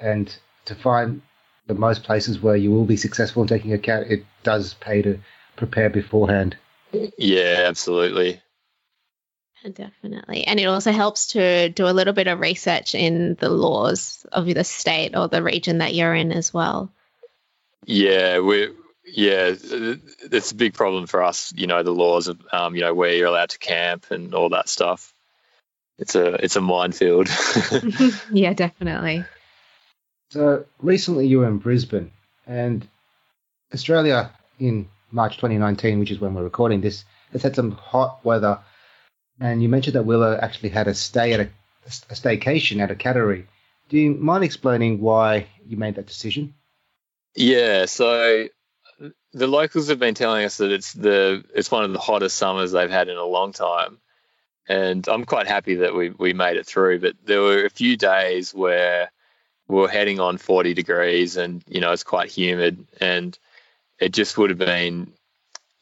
and to find the most places where you will be successful in taking a cat, it does pay to prepare beforehand. yeah absolutely Definitely. And it also helps to do a little bit of research in the laws of the state or the region that you're in as well. Yeah, we yeah, it's a big problem for us. You know, the laws of um, you know where you're allowed to camp and all that stuff. It's a it's a minefield. (laughs) (laughs) yeah, definitely. So recently you were in Brisbane, and Australia in March 2019, which is when we're recording this, has had some hot weather. And you mentioned that Willow actually had a stay at a, a staycation at a cattery. Do you mind explaining why you made that decision? yeah, so the locals have been telling us that it's the it's one of the hottest summers they've had in a long time, and I'm quite happy that we we made it through. But there were a few days where we we're heading on 40 degrees, and you know it's quite humid, and it just would have been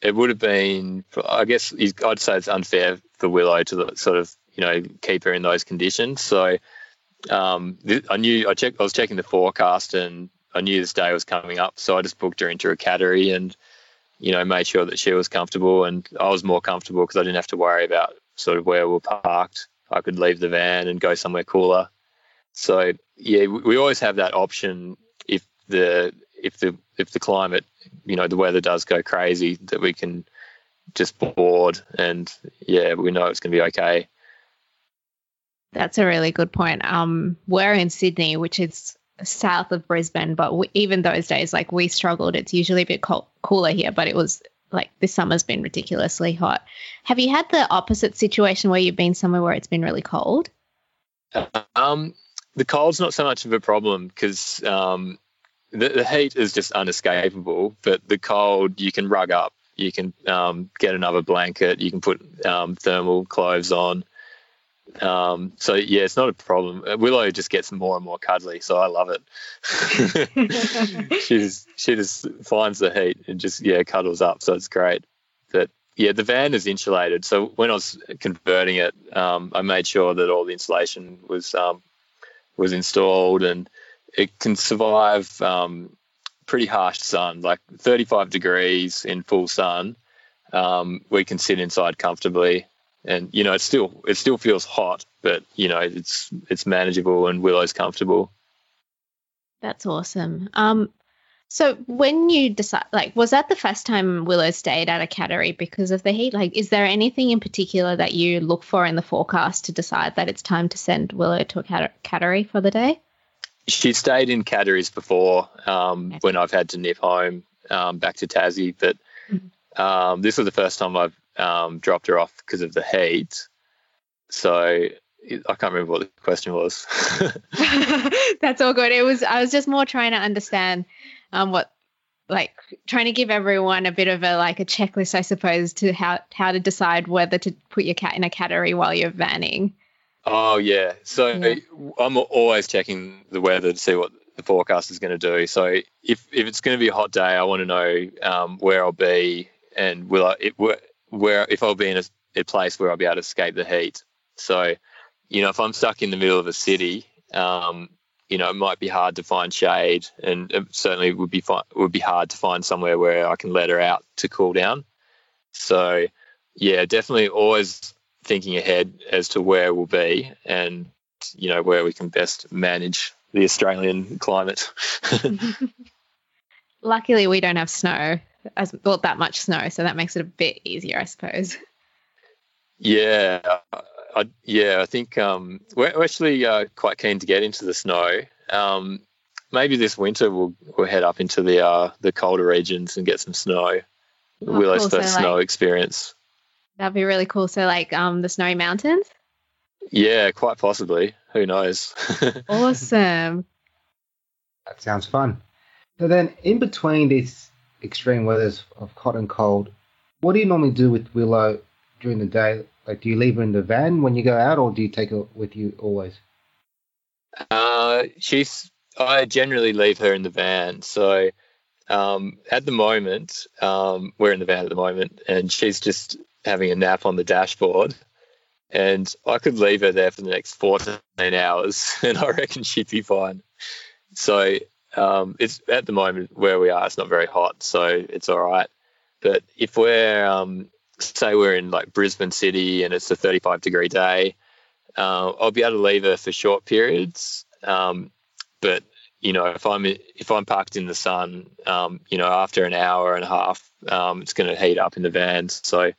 it would have been I guess I'd say it's unfair for Willow to sort of you know keep her in those conditions. So um, I knew I checked I was checking the forecast and I knew this day was coming up, so I just booked her into a cattery and you know made sure that she was comfortable and I was more comfortable because I didn't have to worry about sort of where we we're parked. I could leave the van and go somewhere cooler. So yeah, we, always have that option if the if the if the climate, you know, the weather does go crazy, that we can just board and yeah, we know it's going to be okay. That's a really good point. Um, we're in Sydney, which is south of Brisbane, but we, even those days, like we struggled. It's usually a bit cold, cooler here, but it was like this summer's been ridiculously hot. Have you had the opposite situation where you've been somewhere where it's been really cold? Um, the cold's not so much of a problem because um, the, the heat is just unescapable, but the cold you can rug up. You can um, get another blanket. You can put um, thermal clothes on. Um, so yeah, it's not a problem. Uh, Willow just gets more and more cuddly, so I love it. (laughs) (laughs) she just she just finds the heat and just yeah cuddles up, so it's great. But yeah, the van is insulated. So when I was converting it, um, I made sure that all the insulation was um, was installed and it can survive um, pretty harsh sun, like 35 degrees in full sun. Um, we can sit inside comfortably, and you know it still it still feels hot, but you know it's it's manageable and Willow's comfortable. That's awesome. Um, so when you decide, like, was that the first time Willow stayed at a cattery because of the heat? Like, is there anything in particular that you look for in the forecast to decide that it's time to send Willow to a cat- cattery for the day? she stayed in Catteries before um, Okay. when I've had to nip home um, back to Tassie, but Mhm. um, this was the first time I've um, dropped her off because of the heat. So I can't remember what the question was. (laughs) (laughs) That's all good. It was I was just more trying to understand um what like trying to give everyone a bit of a like a checklist I suppose to how how to decide whether to put your cat in a cattery while you're vanning. oh yeah, so Yeah. I'm always checking the weather to see what the forecast is going to do. So if if it's going to be a hot day, I want to know um, where I'll be and will I it, where- where if I'll be in a, a place where I'll be able to escape the heat. So you know if I'm stuck in the middle of a city, um, you know it might be hard to find shade, and it certainly would be fi- would be hard to find somewhere where I can let her out to cool down. So yeah, definitely always thinking ahead as to where we'll be and you know where we can best manage the Australian climate. (laughs) (laughs) Luckily we don't have snow as well that much snow, so that makes it a bit easier, I suppose. yeah, I, yeah, I think um, we're, we're actually uh, quite keen to get into the snow. Um, maybe this winter we'll we'll head up into the uh, the colder regions and get some snow. Oh, Willow's cool. So, first like- snow experience. That'd be really cool. So like um the snowy mountains? Yeah, quite possibly. Who knows? (laughs) Awesome. That sounds fun. So then, in between these extreme weathers of hot and cold, what do you normally do with Willow during the day? Like, do you leave her in the van when you go out, or do you take her with you always? Uh, she's. I generally leave her in the van. So um, at the moment, um, we're in the van at the moment, and she's just having a nap on the dashboard. And I could leave her there for the next 14 hours, (laughs) and I reckon she'd be fine. So um, it's at the moment where we are. It's not very hot, so it's all right. But if we're um, say we're in like Brisbane City and it's a 35 degree day, uh, I'll be able to leave her for short periods. Um, but you know, if I'm if I'm parked in the sun, um, you know, after an hour and a half, um, it's going to heat up in the van. So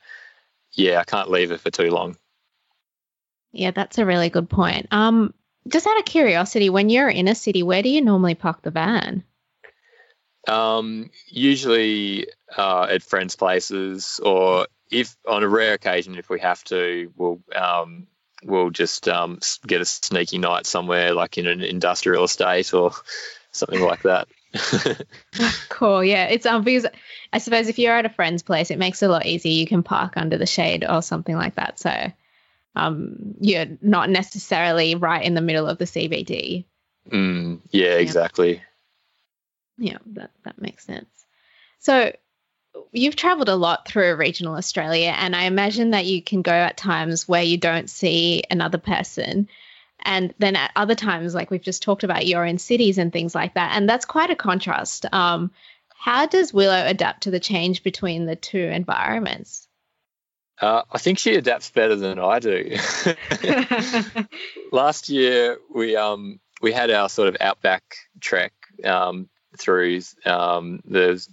yeah, I can't leave her for too long. Yeah, that's a really good point. Um just out of curiosity, when you're in a city, where do you normally park the van? Um, usually uh, at friends' places, or if on a rare occasion, if we have to, we'll um, we'll just um, get a sneaky night somewhere, like in an industrial estate or something like that. (laughs) (laughs) Cool. Yeah, it's um because I suppose if you're at a friend's place, it makes it a lot easier. You can park under the shade or something like that. So, um, you're not necessarily right in the middle of the CBD. mm, yeah, exactly. Yeah, that that makes sense. So, you've traveled a lot through regional Australia, and I imagine that you can go at times where you don't see another person. And then at other times, like we've just talked about, you're in cities and things like that. And that's quite a contrast. Um, how does Willow adapt to the change between the two environments? Uh, I think she adapts better than I do. (laughs) Last year we um we had our sort of outback trek um, through um, the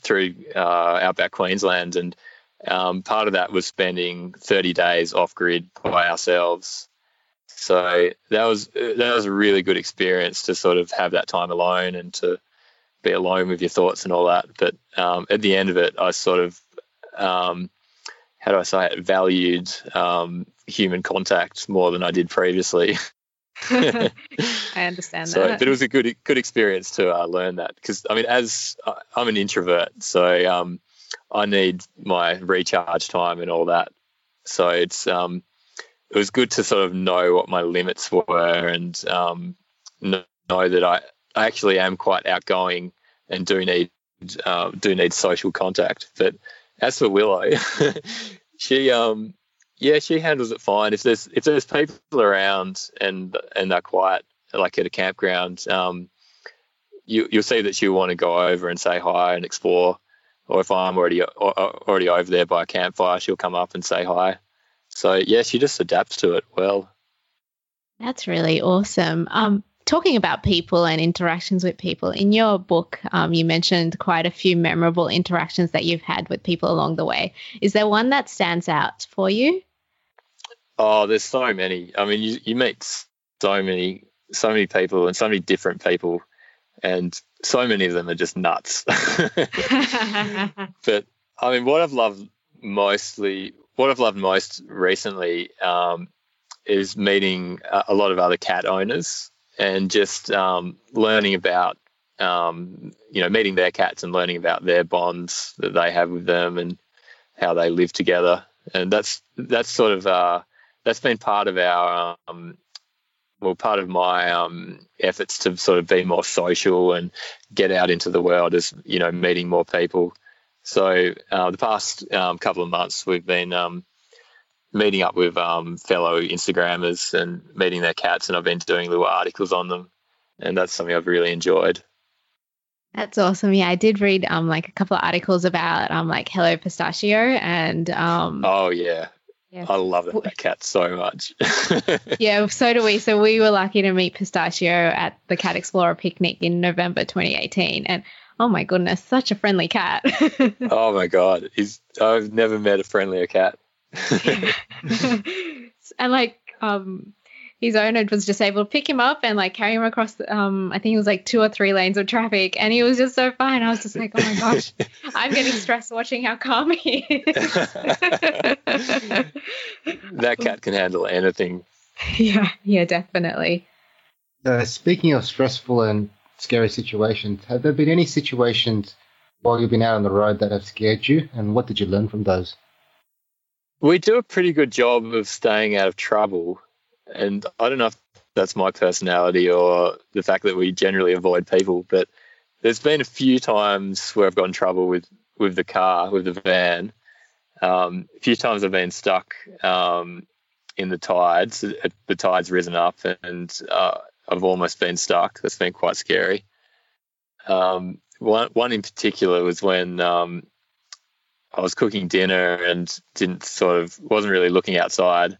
through uh, outback Queensland, and um, part of that was spending 30 days off grid by ourselves. So that was that was a really good experience to sort of have that time alone and to be alone with your thoughts and all that. But um, at the end of it, I sort of um, how do I say it valued um, human contact more than I did previously. (laughs) (laughs) I understand So, that. but it was a good good experience to uh, learn that because I mean, as I- I'm an introvert, so um, I need my recharge time and all that. So it's um, it was good to sort of know what my limits were and um, know, know that I, I actually am quite outgoing and do need uh, do need social contact. But as for Willow, (laughs) she um yeah she handles it fine. If there's if there's people around and and they're quiet like at a campground, um, you you'll see that she'll want to go over and say hi and explore. Or if I'm already already over there by a campfire, she'll come up and say hi. So yeah, she just adapts to it well. That's really awesome. Um, talking about people and interactions with people, in your book, um, you mentioned quite a few memorable interactions that you've had with people along the way. Is there one that stands out for you? Oh, there's so many. I mean, you, you meet so many so many people and so many different people, and so many of them are just nuts. (laughs) (laughs) but I mean, what I've loved mostly, what I've loved most recently, um, is meeting a, a lot of other cat owners and just um, learning about um, you know, meeting their cats and learning about their bonds that they have with them and how they live together. And that's that's sort of uh, that's been part of our um, well, part of my um, efforts to sort of be more social and get out into the world is you know meeting more people. So uh, the past um, couple of months we've been um, meeting up with um, fellow Instagrammers and meeting their cats, and I've been doing little articles on them, and that's something I've really enjoyed. That's awesome. Yeah, I did read um like a couple of articles about um like Hello Pistachio and um Oh yeah. Yeah. I love that cat so much. (laughs) yeah, so do we. So we were lucky to meet Pistachio at the Cat Explorer picnic in November 2018 and oh my goodness, such a friendly cat. (laughs) oh my god. He's I've never met a friendlier cat. (laughs) and like um his owner was just able to pick him up and like carry him across um I think it was like two or three lanes of traffic and he was just so fine. I was just like, oh my gosh, (laughs) I'm getting stressed watching how calm he is. that cat can handle anything. Yeah, yeah, definitely. Uh, speaking of stressful and scary situations, have there been any situations while you've been out on the road that have scared you, and what did you learn from those? We do a pretty good job of staying out of trouble and I don't know if that's my personality or the fact that we generally avoid people, but there's been a few times where I've got in trouble with with the car, with the van. Um, a few times I've been stuck um, in the tides. The tide's risen up, and uh, I've almost been stuck. That's been quite scary. Um, one one in particular was when um, I was cooking dinner and didn't sort of wasn't really looking outside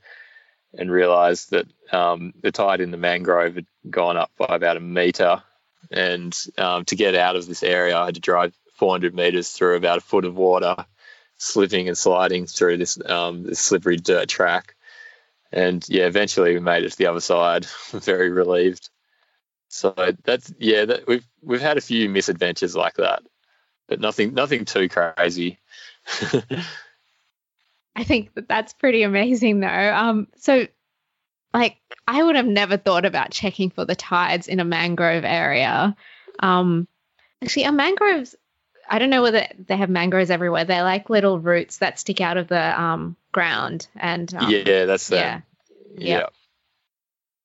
and realised that um, the tide in the mangrove had gone up by about a metre. And um, to get out of this area, I had to drive 400 metres through about a foot of water, slipping and sliding through this, um, this slippery dirt track. And yeah, eventually we made it to the other side. (laughs) Very relieved. So that's yeah, that, we've we've had a few misadventures like that, but nothing nothing too crazy. (laughs) I think that that's pretty amazing, though. Um, so, like, I would have never thought about checking for the tides in a mangrove area. Um, actually, are mangroves? I don't know whether they have mangroves everywhere. They're like little roots that stick out of the um, ground, and um, yeah, that's yeah, yeah. yeah.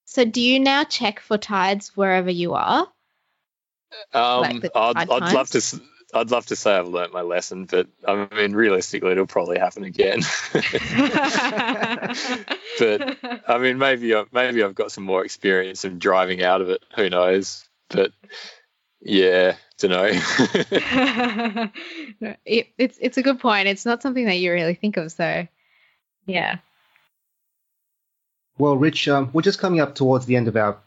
So, do you now check for tides wherever you are? Um, like I'd, I'd love to. I'd love to say I've learnt my lesson, but I mean, realistically, it'll probably happen again. (laughs) but I mean, maybe I, maybe I've got some more experience in driving out of it. Who knows? But yeah, don't know. (laughs) it, it's it's a good point. It's not something that you really think of, so yeah. Well, Rich, um, we're just coming up towards the end of our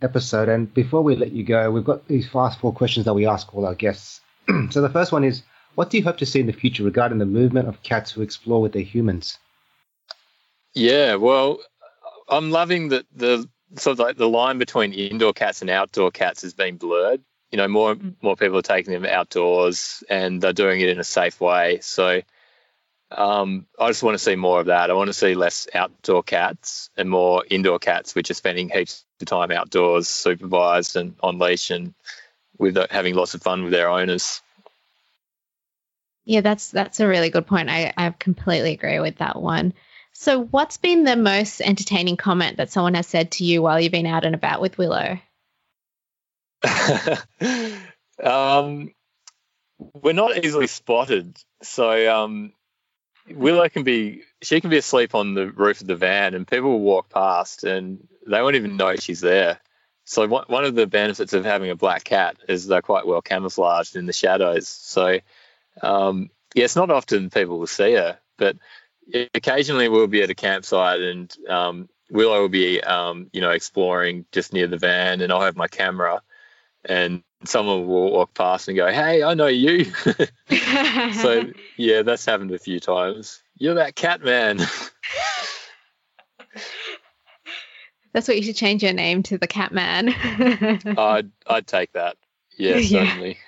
episode, and before we let you go, we've got these fast four questions that we ask all our guests (clears throat) so the first one is, what do you hope to see in the future regarding the movement of cats who explore with their humans? Yeah, well, I'm loving that the sort of like the line between indoor cats and outdoor cats has been blurred. You know, more mm. more people are taking them outdoors and they're doing it in a safe way. So um, I just want to see more of that. I want to see less outdoor cats and more indoor cats, which are spending heaps of time outdoors, supervised and on leash and with having lots of fun with their owners. Yeah, that's that's a really good point. I, I completely agree with that one. So, what's been the most entertaining comment that someone has said to you while you've been out and about with Willow? (laughs) um, we're not easily spotted, so um, Willow can be she can be asleep on the roof of the van, and people will walk past and they won't even know she's there. So one, one of the benefits of having a black cat is they're quite well camouflaged in the shadows. So um, yeah, it's not often people will see her, but occasionally we'll be at a campsite and um, Willow will be um, you know exploring just near the van, and I'll have my camera, and someone will walk past and go, "Hey, I know you." (laughs) so yeah, that's happened a few times. You're that cat man. (laughs) That's what you should change your name to the Catman. (laughs) I'd I'd take that. Yeah, (laughs) Yeah. certainly.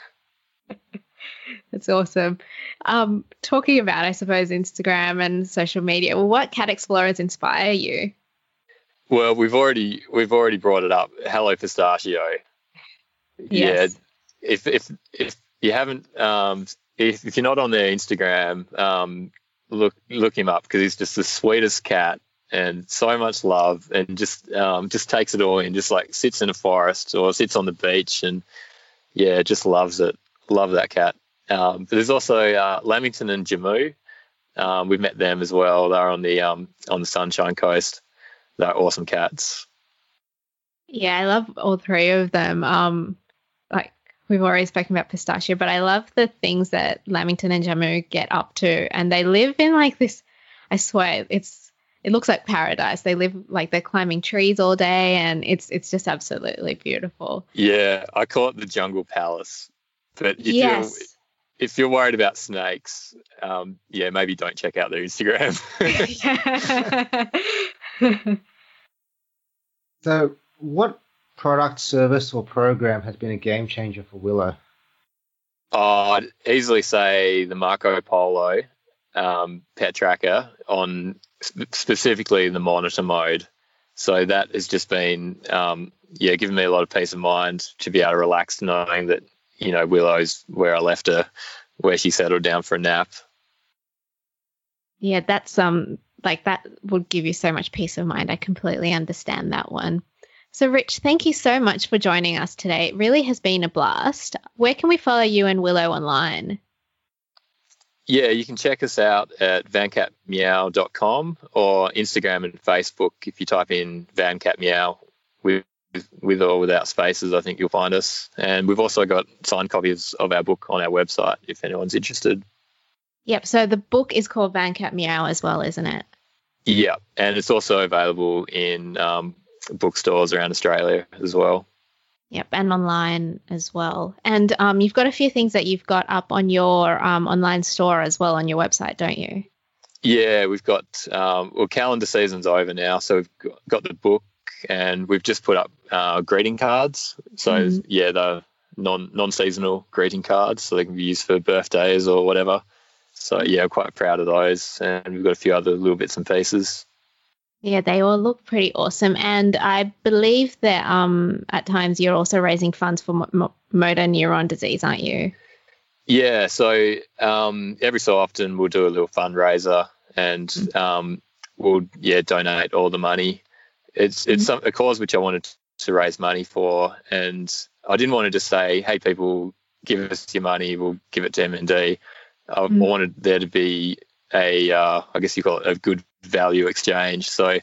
That's awesome. Um, talking about, I suppose, Instagram and social media. Well, what cat explorers inspire you? Well, we've already we've already brought it up. Hello Pistachio. Yes. Yeah. If if if you haven't um if, if you're not on their Instagram, um look look him up because he's just the sweetest cat and so much love and just um just takes it all in, just like sits in a forest or sits on the beach and yeah, just loves it. Love that cat. Um, but there's also uh, Lamington and Jamu. Um, we've met them as well. They're on the um, on the Sunshine Coast. They're awesome cats. Yeah, I love all three of them. Um, like we've already spoken about pistachio, but I love the things that Lamington and Jamu get up to, and they live in like this. I swear, it's it looks like paradise. They live like they're climbing trees all day, and it's it's just absolutely beautiful. Yeah, I call it the Jungle Palace. But if yes. you're if you're worried about snakes, um, yeah, maybe don't check out their Instagram. (laughs) So, what product, service, or program has been a game changer for Willow? Oh, I'd easily say the Marco Polo um, pet tracker on sp- specifically the monitor mode. So that has just been, um, yeah, given me a lot of peace of mind to be able to relax knowing that, you know, Willow's where I left her, where she settled down for a nap. Yeah, that's um like that would give you so much peace of mind. I completely understand that one. So Rich, thank you so much for joining us today. It really has been a blast. Where can we follow you and Willow online? Yeah, you can check us out at vancatmeow.com or Instagram and Facebook. If you type in vancatmeow with, with or without spaces, I think you'll find us. And we've also got signed copies of our book on our website if anyone's interested. Yep, so the book is called Van Cat Meow as well, isn't it? Yeah, and it's also available in um, bookstores around Australia as well. Yep, and online as well. And um, you've got a few things that you've got up on your um, online store as well on your website, don't you? Yeah, we've got um, well, calendar season's over now, so we've got, the book, and we've just put up uh, greeting cards. So Mhm. yeah, the non non seasonal greeting cards, so they can be used for birthdays or whatever. So yeah, I'm quite proud of those, and we've got a few other little bits and pieces. Yeah, they all look pretty awesome. And I believe that um, at times you're also raising funds for mo- mo- motor neuron disease, aren't you? Yeah, so um, every so often we'll do a little fundraiser and um, we'll yeah donate all the money. It's it's some, a cause which I wanted to raise money for, and I didn't want to just say, "Hey, people, give us your money. We'll give it to MND." I Mm. wanted there to be a, uh, I guess you call it a good value exchange. So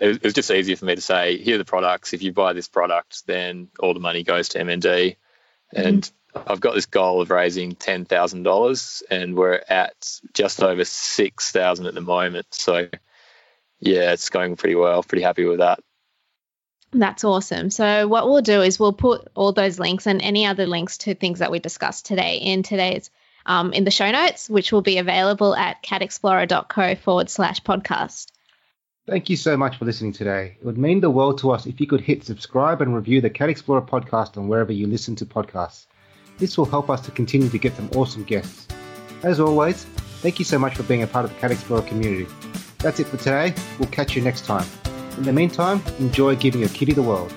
it, was just easier for me to say, "Here are the products. If you buy this product, then all the money goes to MND." Mm-hmm. And I've got this goal of raising ten thousand dollars, and we're at just over six thousand at the moment. So, yeah, it's going pretty well. Pretty happy with that. That's awesome. So what we'll do is we'll put all those links and any other links to things that we discussed today in today's um, in the show notes, which will be available at catexplorer.co forward slash podcast. Thank you so much for listening today. It would mean the world to us if you could hit subscribe and review the Cat Explorer podcast on wherever you listen to podcasts. This will help us to continue to get some awesome guests. As always, thank you so much for being a part of the Cat Explorer community. That's it for today. We'll catch you next time. In the meantime, enjoy giving your kitty the world.